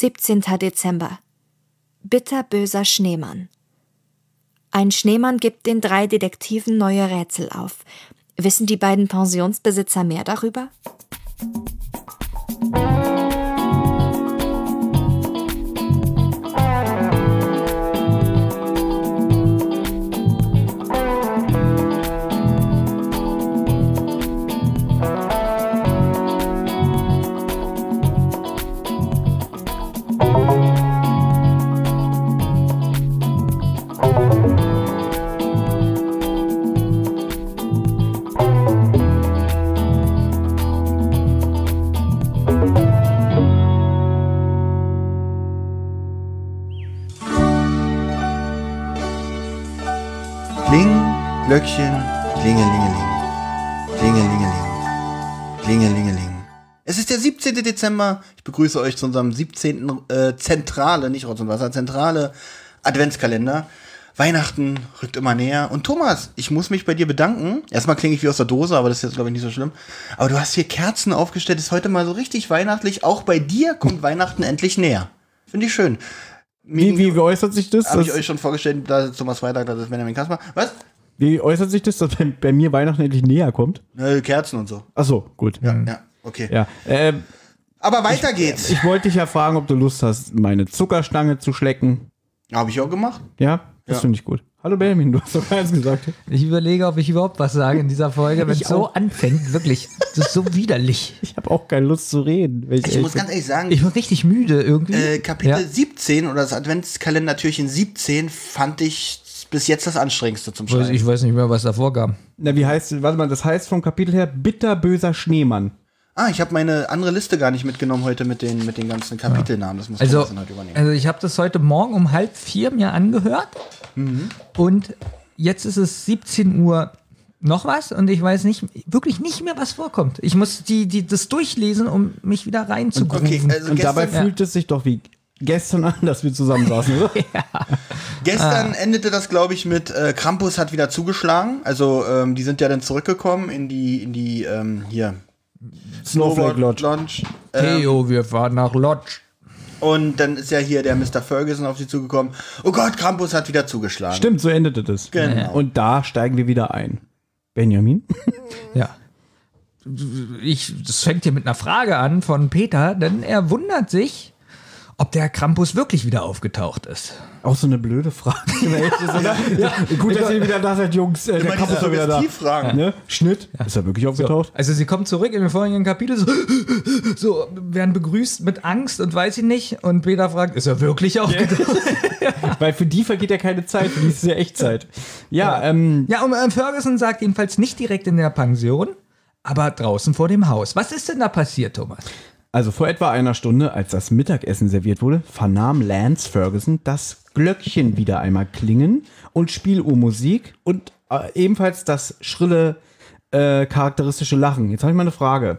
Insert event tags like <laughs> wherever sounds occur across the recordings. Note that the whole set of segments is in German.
17. Dezember. Bitterböser Schneemann. Ein Schneemann gibt den drei Detektiven neue Rätsel auf. Wissen die beiden Pensionsbesitzer mehr darüber? Glöckchen, klingelingeling. Klingelingeling. Klingelingeling. Es ist der 17. Dezember. Ich begrüße euch zu unserem 17. Äh, zentrale, nicht Rotz und Wasser, zentrale Adventskalender. Weihnachten rückt immer näher. Und Thomas, ich muss mich bei dir bedanken. Erstmal klinge ich wie aus der Dose, aber das ist jetzt, glaube ich, nicht so schlimm. Aber du hast hier Kerzen aufgestellt, ist heute mal so richtig weihnachtlich. Auch bei dir kommt <laughs> Weihnachten endlich näher. Finde ich schön. Wie, wie, wie äußert sich das? Habe ich euch schon vorgestellt, da ist Thomas Freitag, das ist Benjamin Kasper. Was? Wie äußert sich das, dass bei, bei mir Weihnachten endlich näher kommt? Äh, Kerzen und so. Ach so, gut. Ja, ja, okay. Ja, ähm, Aber weiter geht's. ich wollte dich ja fragen, ob du Lust hast, meine Zuckerstange zu schlecken. Habe ich auch gemacht. Ja, das Ja. finde ich gut. Hallo Benjamin, du hast doch eins gesagt. Ich überlege, ob ich überhaupt was sage in dieser Folge, wenn Ich es so anfängt. Wirklich, das ist so widerlich. Ich habe auch keine Lust zu reden. Ich ehrlich muss bin. ganz ehrlich sagen, Ich bin richtig müde irgendwie. äh, Kapitel Ja. 17 oder das Adventskalendertürchen 17 fand ich bis jetzt das anstrengendste zum Ich Schreiben. Ich weiß nicht mehr, was davor kam. Na, wie heißt, warte mal, das heißt vom Kapitel her bitterböser Schneemann. Ah, ich habe meine andere Liste gar nicht mitgenommen heute mit den, mit den ganzen Kapitelnamen. Das muss Also, dann heute übernehmen. also ich habe das heute Morgen um halb vier mir angehört und jetzt ist es 17 Uhr noch was und ich weiß nicht, wirklich nicht mehr, was vorkommt. Ich muss die, die, das durchlesen, um mich wieder reinzugrooven. okay, also Und dabei gestern, fühlt es sich doch wie gestern an, dass wir zusammen saßen, oder? <laughs> gestern endete das, glaube ich, mit äh, Krampus hat wieder zugeschlagen. Also, ähm, die sind ja dann zurückgekommen in die, in die, ähm, hier, Snowflake Lodge. Lodge. Ähm, Theo, wir fahren nach Lodge. und dann ist ja hier der Mr. Ferguson auf sie zugekommen. Oh Gott, Krampus hat wieder zugeschlagen. Stimmt, so endete das. Genau. Und da steigen wir wieder ein. Benjamin? <laughs> Ja. Ich, das fängt hier mit einer Frage an von Peter, denn er wundert sich, ob der Krampus wirklich wieder aufgetaucht ist. Auch so eine blöde Frage. <laughs> ja, gut, dass ihr wieder da seid, Jungs. Äh, der diese ist wieder da. Suggestivfragen. Ne? Schnitt. Ist er wirklich aufgetaucht? Also sie kommt zurück in den vorigen Kapitel, so, <laughs> so werden begrüßt mit Angst und weiß ich nicht. Und Peter fragt, ist er wirklich aufgetaucht? <laughs> Weil für die vergeht ja keine Zeit, für die ist es ja Echtzeit. Ja, ähm, Ja, und äh, Ferguson sagt jedenfalls nicht direkt in der Pension, aber draußen vor dem Haus. Was ist denn da passiert, Thomas? Also vor etwa einer Stunde, als das Mittagessen serviert wurde, vernahm Lance Ferguson das Glöckchen wieder einmal klingen und Spieluhrmusik und äh, ebenfalls das schrille, äh, charakteristische Lachen. Jetzt habe ich mal eine Frage.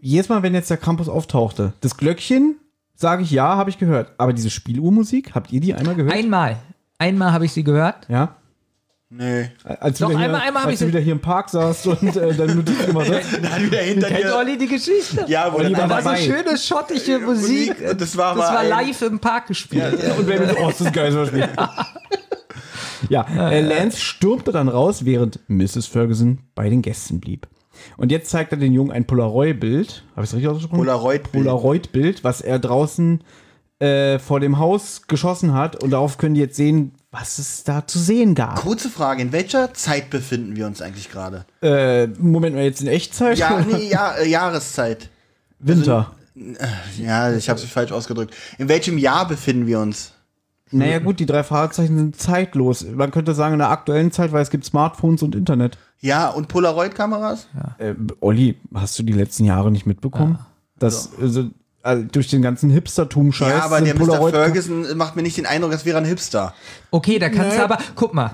Jedes Mal, wenn jetzt der Krampus auftauchte, das Glöckchen, sage ich ja, habe ich gehört. Aber diese Spieluhrmusik, habt ihr die einmal gehört? Einmal. Einmal habe ich sie gehört. ja. Nee. Als Doch, du, wieder, einmal- hier, einmal als ich du sie- wieder hier im Park saßt und äh, deine Notizen gemacht hast. <laughs> Dann wieder hinter Kennt dir. Olli die Geschichte? Ja, wo Olli war Da war so dabei. schöne schottische Musik. Und das war das war live im Park gespielt. Und wer mit, <laughs> oh, ist das geil, so. Ja, äh, Lance stürmte dann raus, während Mrs. Ferguson bei den Gästen blieb. Und jetzt zeigt er den Jungen ein Polaroid-Bild. Habe ich es richtig ausgesprochen? Polaroid-Bild. Polaroid-Bild, was er draußen äh, vor dem Haus geschossen hat. Und darauf können die jetzt sehen, was es da zu sehen gab. Kurze Frage, in welcher Zeit befinden wir uns eigentlich gerade? Äh, Moment mal, jetzt in Echtzeit? Ja, <laughs> nee, ja, äh, Jahreszeit. Winter. Ja, ich habe es falsch ausgedrückt. In welchem Jahr befinden wir uns? Naja gut, die drei Fahrzeichen sind zeitlos. Man könnte sagen in der aktuellen Zeit, weil es gibt Smartphones und Internet. Ja, und Polaroid-Kameras? Äh, Olli, hast du die letzten Jahre nicht mitbekommen? Das, also, also, durch den ganzen Hipstertum-Scheiß. Ja, aber der Mr. Polaroid- Ferguson macht mir nicht den Eindruck, als wäre er ein Hipster. Okay, da kannst du aber, guck mal,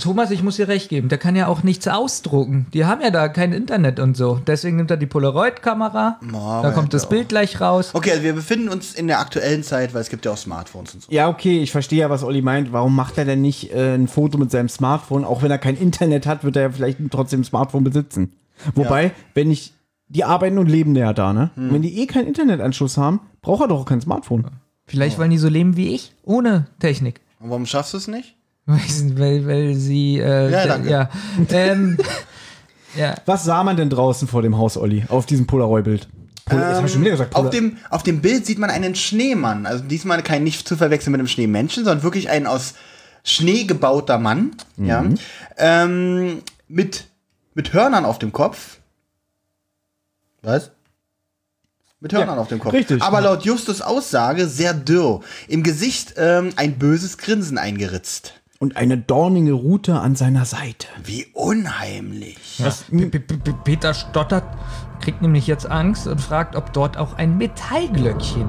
Thomas, ich muss dir recht geben, der kann ja auch nichts ausdrucken. Die haben ja da kein Internet und so. Deswegen nimmt er die Polaroid-Kamera, aber da kommt das doch. Bild gleich raus. Okay, also wir befinden uns in der aktuellen Zeit, weil es gibt ja auch Smartphones und so. Ja, okay, ich verstehe ja, was Olli meint. Warum macht er denn nicht äh, ein Foto mit seinem Smartphone? Auch wenn er kein Internet hat, wird er ja vielleicht trotzdem ein Smartphone besitzen. Wobei, wenn ich die arbeiten und leben ja da, ne? Und wenn die eh keinen Internetanschluss haben, braucht er doch auch kein Smartphone. Vielleicht wollen die so leben wie ich, ohne Technik. Und warum schaffst du es nicht? Weil, weil, weil sie, äh, Ja, danke. ja. Ähm, <laughs> ja. Was sah man denn draußen vor dem Haus, Olli, auf diesem Polaroid-Bild? Pol das hab ich schon wieder gesagt. Auf dem, auf dem Bild sieht man einen Schneemann. Also diesmal kein nicht zu verwechseln mit einem Schneemenschen, sondern wirklich ein aus Schnee gebauter Mann. Ja. Ähm, mit, mit Hörnern auf dem Kopf. Was? Mit Hörnern Ja, auf dem Kopf. richtig. Aber laut Justus Aussage sehr dürr. Im Gesicht ähm, ein böses Grinsen eingeritzt. und eine dornige Rute an seiner Seite. Wie unheimlich. P- P- P- Peter stottert, kriegt nämlich jetzt Angst und fragt, ob dort auch ein Metallglöckchen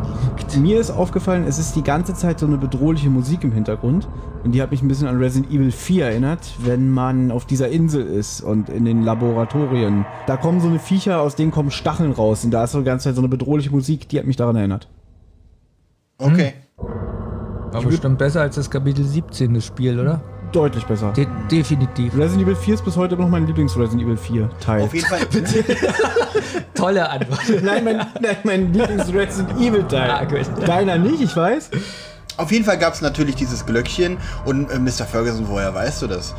liegt. Mir ist aufgefallen, es ist die ganze Zeit so eine bedrohliche Musik im Hintergrund. Und die hat mich ein bisschen an Resident Evil 4 erinnert, wenn man auf dieser Insel ist und in den Laboratorien. Da kommen so eine Viecher, aus denen kommen Stacheln raus. Und da ist so die ganze Zeit so eine bedrohliche Musik, die hat mich daran erinnert. Okay. War bestimmt besser als das Kapitel 17 des Spiels, oder? Deutlich besser. De definitiv. Resident Evil 4 ist bis heute noch mein Lieblings-Resident Evil 4 Teil. Auf jeden Fall. <laughs> Tolle Antwort. Nein, mein, nein, mein Lieblings-Resident Evil Teil. Ah, gut. Deiner nicht, ich weiß. Auf jeden Fall gab es natürlich dieses Glöckchen und äh, Mr. Ferguson, woher weißt du das?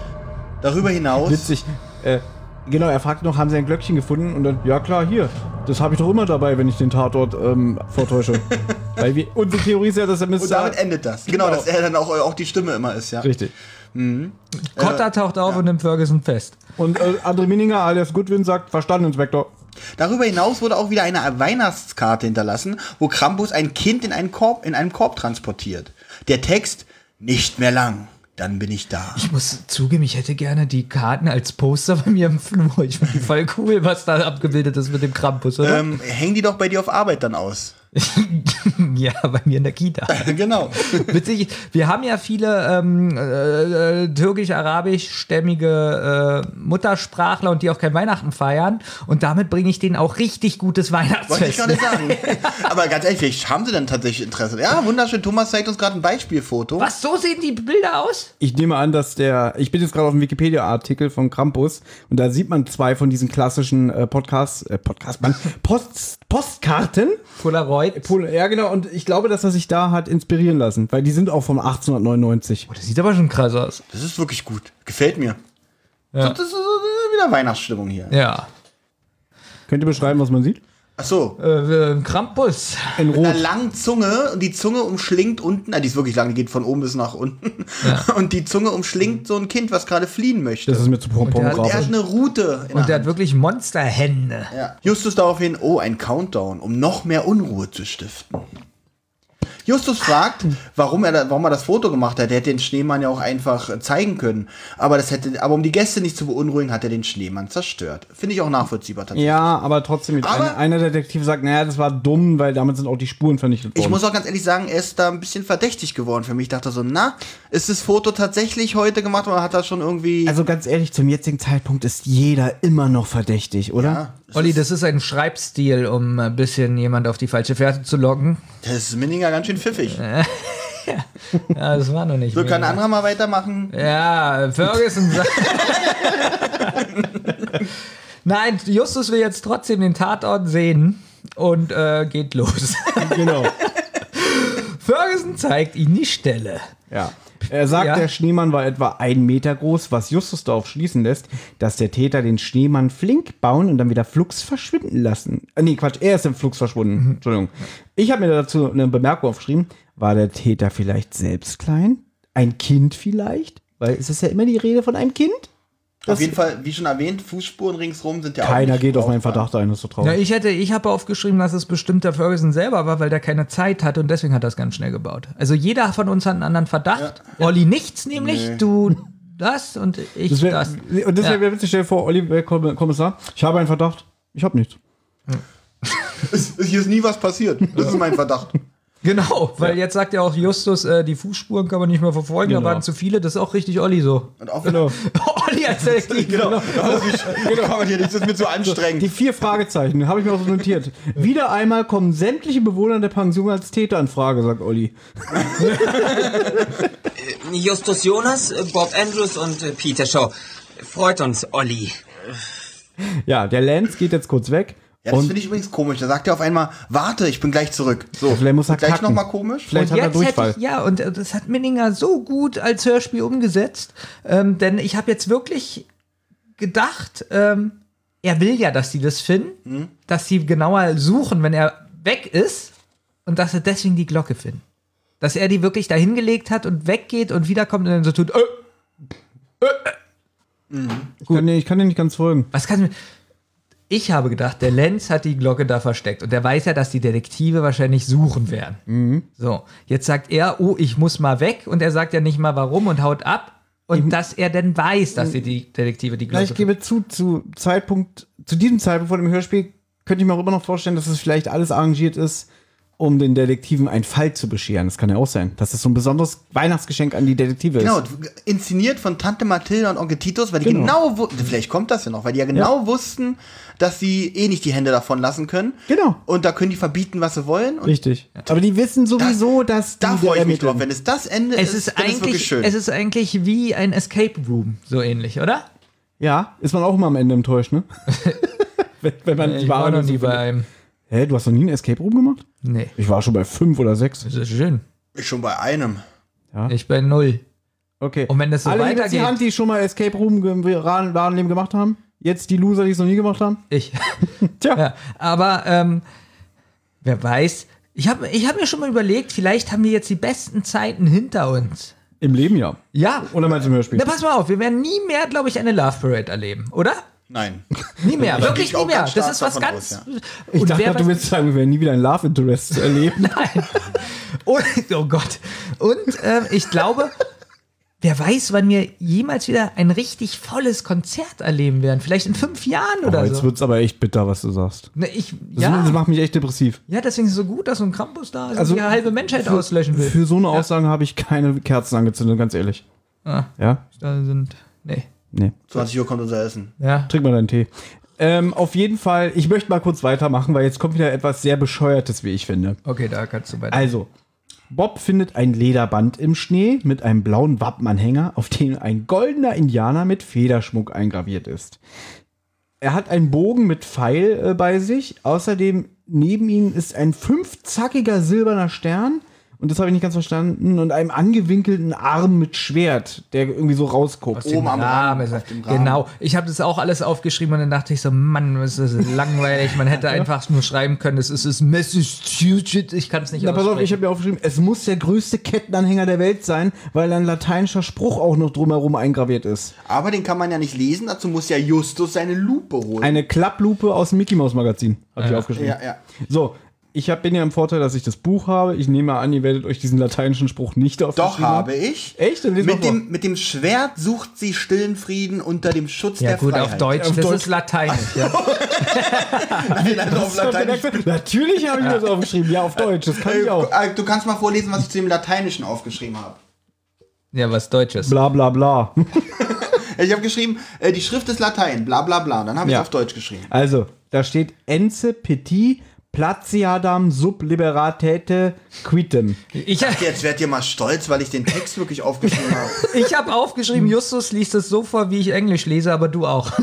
Darüber hinaus. Witzig. Äh, genau, er fragte noch, haben sie ein Glöckchen gefunden? Und dann, ja klar, hier. Das habe ich doch immer dabei, wenn ich den Tatort ähm, vortäusche. <laughs> Weil wir, unsere Theorie ist ja, dass er Mr. Und damit endet das. Genau, dass er dann auch, auch die Stimme immer ist, ja. Richtig. Cotta taucht auf und nimmt Ferguson fest. Und äh, André Minninger alias Goodwin sagt, verstanden, Inspektor. Darüber hinaus wurde auch wieder eine Weihnachtskarte hinterlassen, wo Krampus ein Kind in einen Korb, in einem Korb transportiert. Der Text, nicht mehr lang, dann bin ich da. Ich muss zugeben, ich hätte gerne die Karten als Poster bei mir im Flur. Ich finde die voll cool, was da abgebildet ist mit dem Krampus, oder? Ähm, häng die doch bei dir auf Arbeit dann aus. <laughs> ja, bei mir in der Kita. <laughs> genau. Witzig, wir haben ja viele ähm, äh, türkisch-arabisch-stämmige äh, Muttersprachler und die auch kein Weihnachten feiern. Und damit bringe ich denen auch richtig gutes Wollte ich Weihnachtsfest. gerade <laughs> sagen. Aber ganz ehrlich, vielleicht haben sie dann tatsächlich Interesse. Ja, wunderschön. Thomas zeigt uns gerade ein Beispielfoto. Was, so sehen die Bilder aus? Ich nehme an, dass der. Ich bin jetzt gerade auf dem Wikipedia-Artikel von Krampus und da sieht man zwei von diesen klassischen äh, Podcasts, äh, Podcast, Mann, Post, Postkarten. Polaroid. Pol- Ja, genau. Und ich glaube, dass er sich da hat inspirieren lassen, weil die sind auch von 1899. Oh, das sieht aber schon krass aus. Das ist wirklich gut. Gefällt mir. Ja. Das ist äh, wieder Weihnachtsstimmung hier. Ja. Könnt ihr beschreiben, was man sieht? Ach so. Äh, Krampus. In Mit einer Rot. langen Zunge und die Zunge umschlingt unten, ah, die ist wirklich lang, die geht von oben bis nach unten. <laughs> Und die Zunge umschlingt so ein Kind, was gerade fliehen möchte. Das ist mir zu der hat- und er hat eine Route. In Und der der hat wirklich Monsterhände. ja. Justus daraufhin, oh, ein Countdown, um noch mehr Unruhe zu stiften. Justus fragt, warum er, da, warum er das Foto gemacht hat. Er hätte den Schneemann ja auch einfach zeigen können. Aber, das hätte, aber um die Gäste nicht zu beunruhigen, hat er den Schneemann zerstört. Finde ich auch nachvollziehbar tatsächlich. Ja, aber trotzdem, Aber- einer, einer Detektiv sagt, naja, das war dumm, weil damit sind auch die Spuren vernichtet worden. Ich muss auch ganz ehrlich sagen, er ist da ein bisschen verdächtig geworden für mich. Ich dachte so, na, ist das Foto tatsächlich heute gemacht oder hat er schon irgendwie. also ganz ehrlich, zum jetzigen Zeitpunkt ist jeder immer noch verdächtig, oder? ja, Olli, das ist ein Schreibstil, um ein bisschen jemand auf die falsche Fährte zu locken. das ist Minninger ganz schön pfiffig. <laughs> Ja, das war noch nicht. So, kann ein anderer mal weitermachen? Ja, Ferguson sagt. <laughs> Nein, Justus will jetzt trotzdem den Tatort sehen und äh, geht los. Genau. Ferguson zeigt ihm die Stelle. Ja. Er sagt, Ja. der Schneemann war etwa ein Meter groß, was Justus darauf schließen lässt, dass der Täter den Schneemann flink bauen und dann wieder flugs verschwinden lassen. Äh, nee, Quatsch, er ist im Flugs verschwunden. Entschuldigung. Ich habe mir dazu eine Bemerkung aufgeschrieben. War der Täter vielleicht selbst klein? Ein Kind vielleicht? Weil es ist ja immer die Rede von einem Kind. Auf jeden Fall, wie schon erwähnt, Fußspuren ringsrum sind ja auch. Keiner geht auf meinen. Verdacht ein, das ist so Ja, traurig. ich hätte, ich habe aufgeschrieben, dass es bestimmt der Ferguson selber war, weil der keine Zeit hatte und deswegen hat er es ganz schnell gebaut. Also jeder von uns hat einen anderen Verdacht. Olli nichts nämlich, du das und ich Das wär, das. und das Ja. wäre wär witzig, stell dir vor, Olli, Kommissar, ich habe einen Verdacht. Ich habe nichts. <laughs> Es, hier ist nie was passiert. Das ist mein Verdacht. Genau, weil jetzt sagt ja auch Justus, äh, die Fußspuren kann man nicht mehr verfolgen, Genau. da waren zu viele, das ist auch richtig Olli so. Und auch Genau. <laughs> Olli als Detektiv. Genau. genau. Kann man hier nicht, das ist mir zu anstrengend. Die vier Fragezeichen, habe ich mir auch so notiert. Wieder einmal kommen sämtliche Bewohner der Pension als Täter in Frage, sagt Olli. <laughs> Justus Jonas, Bob Andrews und äh, Peter Shaw. Freut uns, Olli. Ja, der Lance geht jetzt kurz weg Ja, das finde ich übrigens komisch. Da sagt er auf einmal, warte, ich bin gleich zurück. So, Vielleicht muss er gleich kacken. nochmal komisch. Vielleicht Und hat er Durchfall. ich, ja, und äh, das hat Minninger so gut als Hörspiel umgesetzt, ähm, denn ich habe jetzt wirklich gedacht, ähm, er will ja, dass sie das finden, dass sie genauer suchen, wenn er weg ist und dass er deswegen die Glocke finden. Dass er die wirklich dahin gelegt hat und weggeht und wiederkommt und dann so tut, äh, Ich kann, dir, ich kann dir nicht ganz folgen. was kann ich ich habe gedacht, der Lenz hat die Glocke da versteckt und der weiß ja, dass die Detektive wahrscheinlich suchen werden. So, jetzt sagt er, oh, ich muss mal weg und er sagt ja nicht mal warum und haut ab und dass er denn weiß, dass die, die Detektive die Glocke ich gebe zu, zu Zeitpunkt, zu diesem Zeitpunkt vor dem Hörspiel. Könnte ich mir auch immer noch vorstellen, dass es vielleicht alles arrangiert ist, um den Detektiven einen Fall zu bescheren. Das kann ja auch sein. Dass das so ein besonderes Weihnachtsgeschenk an die Detektive ist. Genau, inszeniert von Tante Mathilda und Onkel Titus, weil die Genau. genau, wu- vielleicht kommt das ja noch, weil die ja genau wussten, dass sie eh nicht die Hände davon lassen können. Genau. Und da können die verbieten, was sie wollen. Und Richtig. Aber die wissen sowieso, dass die da freue ich mich drauf. Wenn es das Ende Es ist, ist, dann ist wirklich eigentlich, schön. es ist eigentlich wie ein Escape Room, so ähnlich, oder? Ja, ist man auch immer am Ende enttäuscht, ne? <laughs> wenn, wenn man die Ich war Wahrheit noch nie bei einem. Hä, du hast noch nie einen Escape Room gemacht? Nee, Ich war schon bei fünf oder sechs. das ist schön. ich schon bei einem. Ich bin null. Okay. Und wenn das so Alle jetzt die weitergeht- Hand, die schon mal Escape Room im Wahren- wahren Leben gemacht haben? Jetzt die Loser, die es noch nie gemacht haben? Ich. <laughs> Tja. Ja, aber ähm, wer weiß. Ich habe ich hab mir schon mal überlegt, vielleicht haben wir jetzt die besten Zeiten hinter uns. Im Leben ja. Ja. Oder meinst du im Hörspiel? Na, pass mal auf, wir werden nie mehr, glaube ich, eine Love Parade erleben, oder? Nein. <laughs> Nie mehr, Ich wirklich nie mehr. Das ist was ganz. aus, Ich Und dachte, du willst sagen, wir werden nie wieder ein Love Interest <laughs> erleben. Und, oh Gott. Und ähm, ich glaube, wer weiß, wann wir jemals wieder ein richtig volles Konzert erleben werden. Vielleicht in fünf Jahren Oh, oder jetzt so. wird's aber echt bitter, was du sagst. Ne, ich, Das, ja, das macht mich echt depressiv. ja, deswegen ist es so gut, dass so ein Krampus da ist Also, und die halbe Menschheit auslöschen will. Für so eine Aussage habe ich keine Kerzen angezündet, ganz ehrlich. Ah. Ja? Da sind. Nee. Nee. 20 Uhr kommt unser Essen. Ja. Trink mal deinen Tee. Ähm, auf jeden Fall, ich möchte mal kurz weitermachen, weil jetzt kommt wieder etwas sehr Bescheuertes, wie ich finde. Okay, da kannst du weiter. Also, Bob findet ein Lederband im Schnee mit einem blauen Wappenanhänger, auf dem ein goldener Indianer mit Federschmuck eingraviert ist. Er hat einen Bogen mit Pfeil äh, bei sich. Außerdem neben ihm ist ein fünfzackiger silberner Stern. Und das habe ich nicht ganz verstanden. Und einem angewinkelten Arm mit Schwert, der irgendwie so rausguckt. Oben am Rahmen, ist. Genau. Ich habe das auch alles aufgeschrieben und dann dachte ich so, Mann, das ist langweilig. Man hätte <laughs> einfach nur schreiben können, es ist es Massachusetts. Ich kann es nicht Na, pass auf, ich habe mir aufgeschrieben, es muss der größte Kettenanhänger der Welt sein, weil ein lateinischer Spruch auch noch drumherum eingraviert ist. Aber den kann man ja nicht lesen, dazu muss ja Justus seine Lupe holen. Eine Klapplupe aus dem Mickey Mouse Magazin, habe ich aufgeschrieben. ja, ja. So, ich hab, bin ja im Vorteil, dass ich das Buch habe. Ich nehme an, ihr werdet euch diesen lateinischen Spruch nicht Doch aufgeschrieben habe ich. Echt? Dann Mit dem, mit dem Schwert sucht sie stillen Frieden unter dem Schutz Ja der gut, Freiheit. auf Deutsch, Auf das Deutsch. ist Lateinisch. Ja. <laughs> Nein, also auf Lateinisch. Natürlich habe ich das aufgeschrieben. Ja, auf Deutsch. Das kann Äh, ich auch. äh, Du kannst mal vorlesen, was ich zu dem Lateinischen aufgeschrieben habe. ja, was Deutsches. Bla bla bla. <laughs> Ich habe geschrieben, äh, die Schrift ist Latein, bla bla bla. Dann habe ich Ja. auf Deutsch geschrieben. Also, da steht Ence petit platiadam sub liberatete quitem. Ich, Jetzt werdet ihr mal stolz, weil ich den Text wirklich aufgeschrieben habe. <laughs> ich habe aufgeschrieben, Justus liest es so vor, wie ich Englisch lese, aber du auch. <laughs>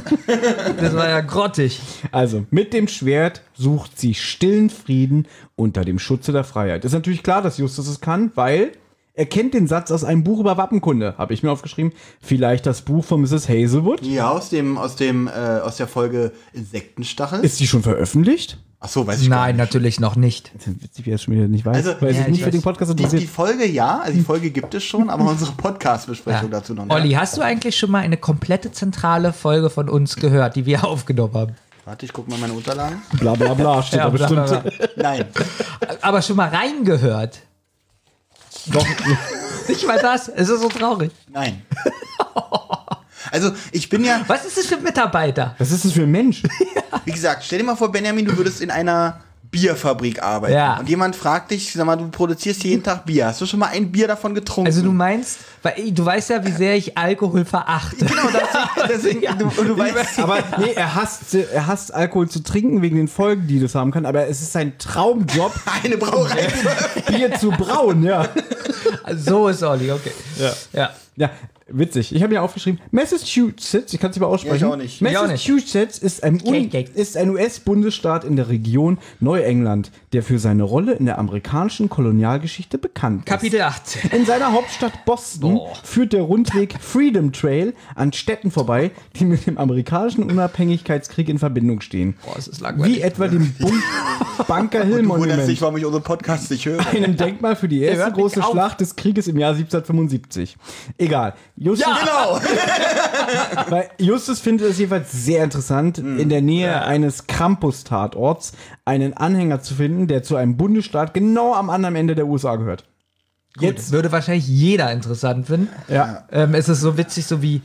Das war ja grottig. Also, mit dem Schwert sucht sie stillen Frieden unter dem Schutze der Freiheit. Ist natürlich klar, dass Justus es kann, weil er kennt den Satz aus einem Buch über Wappenkunde. Habe ich mir aufgeschrieben. Vielleicht das Buch von Mrs. Hazelwood. Ja, aus dem, aus dem, äh, aus der Folge Insektenstachel. Ist die schon veröffentlicht? Ach so, weiß ich gar Nein, nicht. natürlich noch nicht. Witzig, wie er schon wieder nicht weiß, Also, weil ja, sich nicht die- für den Podcast Die, die. Folge ja, also die Folge gibt es schon, aber unsere Podcast-Besprechung <laughs> dazu noch nicht. Olli, hast du eigentlich schon mal eine komplette zentrale Folge von uns gehört, die wir <laughs> aufgenommen haben? Warte, ich guck mal meine Unterlagen. Bla bla bla <laughs> steht da bla, bestimmt. bla, bla. Nein. Aber schon mal reingehört. Doch, Nicht mal das. Es ist so traurig. Nein. Also, ich bin ja, Was ist das für ein Mitarbeiter? was ist das für ein Mensch? <laughs> wie gesagt, stell dir mal vor, Benjamin, du würdest in einer Bierfabrik arbeiten. Ja. Und jemand fragt dich, sag mal, du produzierst jeden Tag Bier. Hast du schon mal ein Bier davon getrunken? Also du meinst, weil ey, du weißt ja, wie sehr ich Alkohol verachte. Genau, <laughs> deswegen, deswegen du, und du weißt, aber nee, er hasst, er hasst Alkohol zu trinken wegen den Folgen, die das haben kann. Aber es ist sein Traumjob, <laughs> eine Brauerei. Bier zu brauen, ja. so ist Olli, okay. Ja. Ja. Ja, Witzig. Ich habe mir aufgeschrieben, Massachusetts, ich kann es aber aussprechen. Ja, ich auch nicht. Nicht. Massachusetts ist ein, Un- ist ein US-Bundesstaat in der Region Neuengland, der für seine Rolle in der amerikanischen Kolonialgeschichte bekannt ist. Kapitel 18. In seiner Hauptstadt Boston Boah. führt der Rundweg Freedom Trail an Städten vorbei, die mit dem amerikanischen Unabhängigkeitskrieg in Verbindung stehen. Boah, es ist langweilig. Wie etwa dem Bun Bunker Hill Du wunderst dich, Monument, warum ich unseren Podcast nicht höre. einem Denkmal für die erste nicht große. Schlacht des Krieges im Jahr 1775. Egal. Justus, Genau. <laughs> weil Justus findet es jedenfalls sehr interessant, Mhm. in der Nähe eines Krampus-Tatorts einen Anhänger zu finden, der zu einem Bundesstaat genau am anderen Ende der USA gehört. Jetzt würde wahrscheinlich jeder interessant finden. Ja. Ähm, es ist so witzig, so wie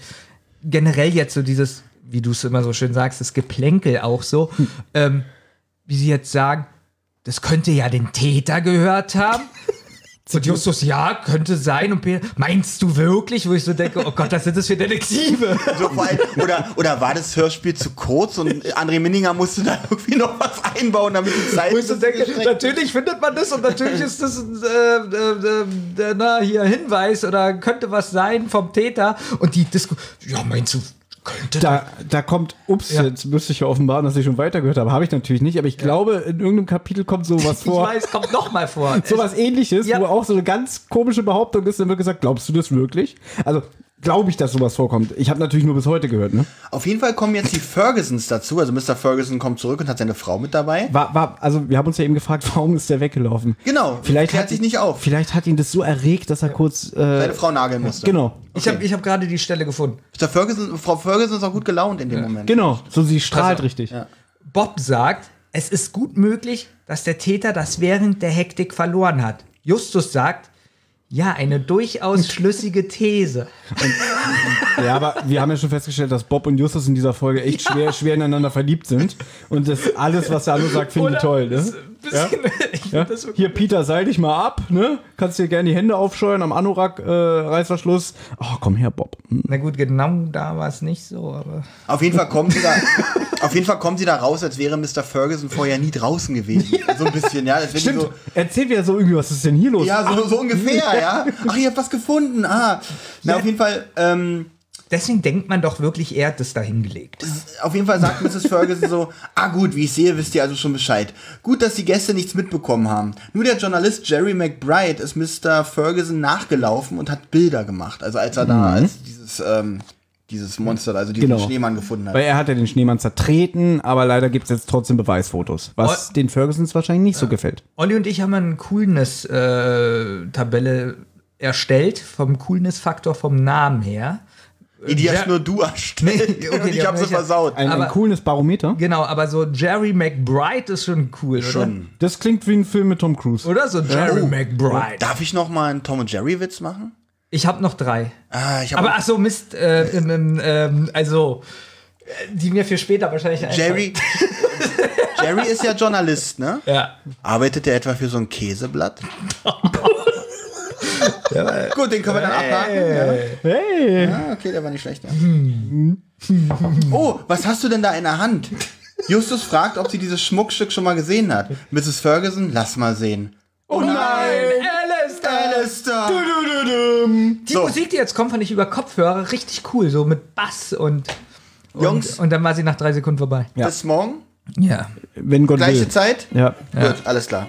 generell jetzt so dieses, wie du es immer so schön sagst, das Geplänkel auch so, ähm, wie sie jetzt sagen, das könnte ja den Täter gehört haben. <laughs> Und Justus, ja, könnte sein. Und Peter, meinst du wirklich? Wo ich so denke, oh Gott, was sind das für Detektive? <laughs> So, allem- oder, oder war das Hörspiel zu kurz und André Minninger musste da irgendwie noch was einbauen, damit die Zeit. Wo ich so denke, natürlich findet man das und natürlich ist das ein äh, äh, äh, na, hier Hinweis oder könnte was sein vom Täter. Und die Disco, ja, meinst du, könnte Da, da kommt, ups, Ja. jetzt müsste ich ja offenbaren, dass ich schon weitergehört habe. Habe ich natürlich nicht, aber ich glaube, in irgendeinem Kapitel kommt sowas Ich vor. weiß, kommt noch mal vor. <laughs> Sowas ähnliches, Ja. wo auch so eine ganz komische Behauptung ist, dann wird gesagt, glaubst du das wirklich? Also, glaube ich, dass sowas vorkommt. Ich habe natürlich nur bis heute gehört, ne? Auf jeden Fall kommen jetzt die Fergusons dazu. Also Mr. Ferguson kommt zurück und hat seine Frau mit dabei. War, war, also wir haben uns ja eben gefragt, <laughs> warum ist der weggelaufen? Genau, Vielleicht klärt hat sich nicht auf. Vielleicht hat ihn das so erregt, dass er kurz. Äh, Seine Frau nageln musste. Genau. Ich habe ich hab gerade die Stelle gefunden. Mr. Ferguson, Frau Ferguson ist auch gut gelaunt in dem Moment. Genau. So sie strahlt Also, richtig. ja. Bob sagt, es ist gut möglich, dass der Täter das während der Hektik verloren hat. Justus sagt, ja, eine durchaus <laughs> schlüssige These. Ja, aber wir haben ja schon festgestellt, dass Bob und Justus in dieser Folge echt schwer, schwer ineinander verliebt sind. Und das alles, was der andere sagt, finde ich toll. Ne? Ja? <laughs> Ich Ja? Hier, Peter, seil dich mal ab, ne? Kannst dir gerne die Hände aufscheuern am Anorak-Reißverschluss. oh, komm her, Bob. Hm. Na gut, genau da war es nicht so, aber. Auf jeden Fall kommen sie da, <laughs> auf jeden Fall kommen sie da raus, als wäre Mr. Ferguson vorher nie draußen gewesen. So ein bisschen, ja. Als wenn die Stimmt. so, Erzähl wieder so irgendwie, was ist denn hier los? ja, so, so ungefähr, ja. Ach, ihr habt was gefunden. Ah. Na, auf jeden Fall, ähm, Deswegen denkt man doch wirklich, er hat es da hingelegt. auf jeden Fall sagt Mrs. Ferguson so, <laughs> ah gut, wie ich sehe, wisst ihr also schon Bescheid. Gut, dass die Gäste nichts mitbekommen haben. Nur der Journalist Jerry McBride ist Mr. Ferguson nachgelaufen und hat Bilder gemacht. Also als er da, als dieses, ähm, dieses Monster, also diesen Genau. Schneemann gefunden hat. Weil er hat ja den Schneemann zertreten, aber leider gibt es jetzt trotzdem Beweisfotos, was Oh. den Fergusons wahrscheinlich nicht so gefällt. Olli und ich haben eine Coolness-Tabelle erstellt, vom Coolness-Faktor vom Namen her. Die hast nur du erstellt. Nee, okay, und ich hab sie versaut. Ein, Aber- ein cooles Barometer. Genau, aber so Jerry McBride ist schon cool, Schon. Das klingt wie ein Film mit Tom Cruise. oder? Oder so Jerry Oh. McBride. Darf ich noch mal einen Tom und Jerry Witz machen? Ich habe noch drei. Ah, ich hab Aber ach so, Mist, äh, ähm, ähm, ähm, also, äh, die mir für später wahrscheinlich einfallen. Jerry. <laughs> Jerry ist ja Journalist, ne? Ja. Arbeitet er etwa für so ein Käseblatt? <laughs> Gut, den können wir dann abhaken. Ja. Hey! Ah, okay, der war nicht schlecht. Ja. Oh, was hast du denn da in der Hand? Justus fragt, ob sie dieses Schmuckstück schon mal gesehen hat. Mrs. Ferguson, lass mal sehen. Oh nein! Alistair! Alistair! Die So. Musik, die jetzt kommt, fand ich über Kopfhörer richtig cool, so mit Bass und. und Jungs. Und dann war sie nach drei Sekunden vorbei. Bis morgen. Ja. Wenn Gott Gleiche will. Zeit. Ja. Gut, alles klar.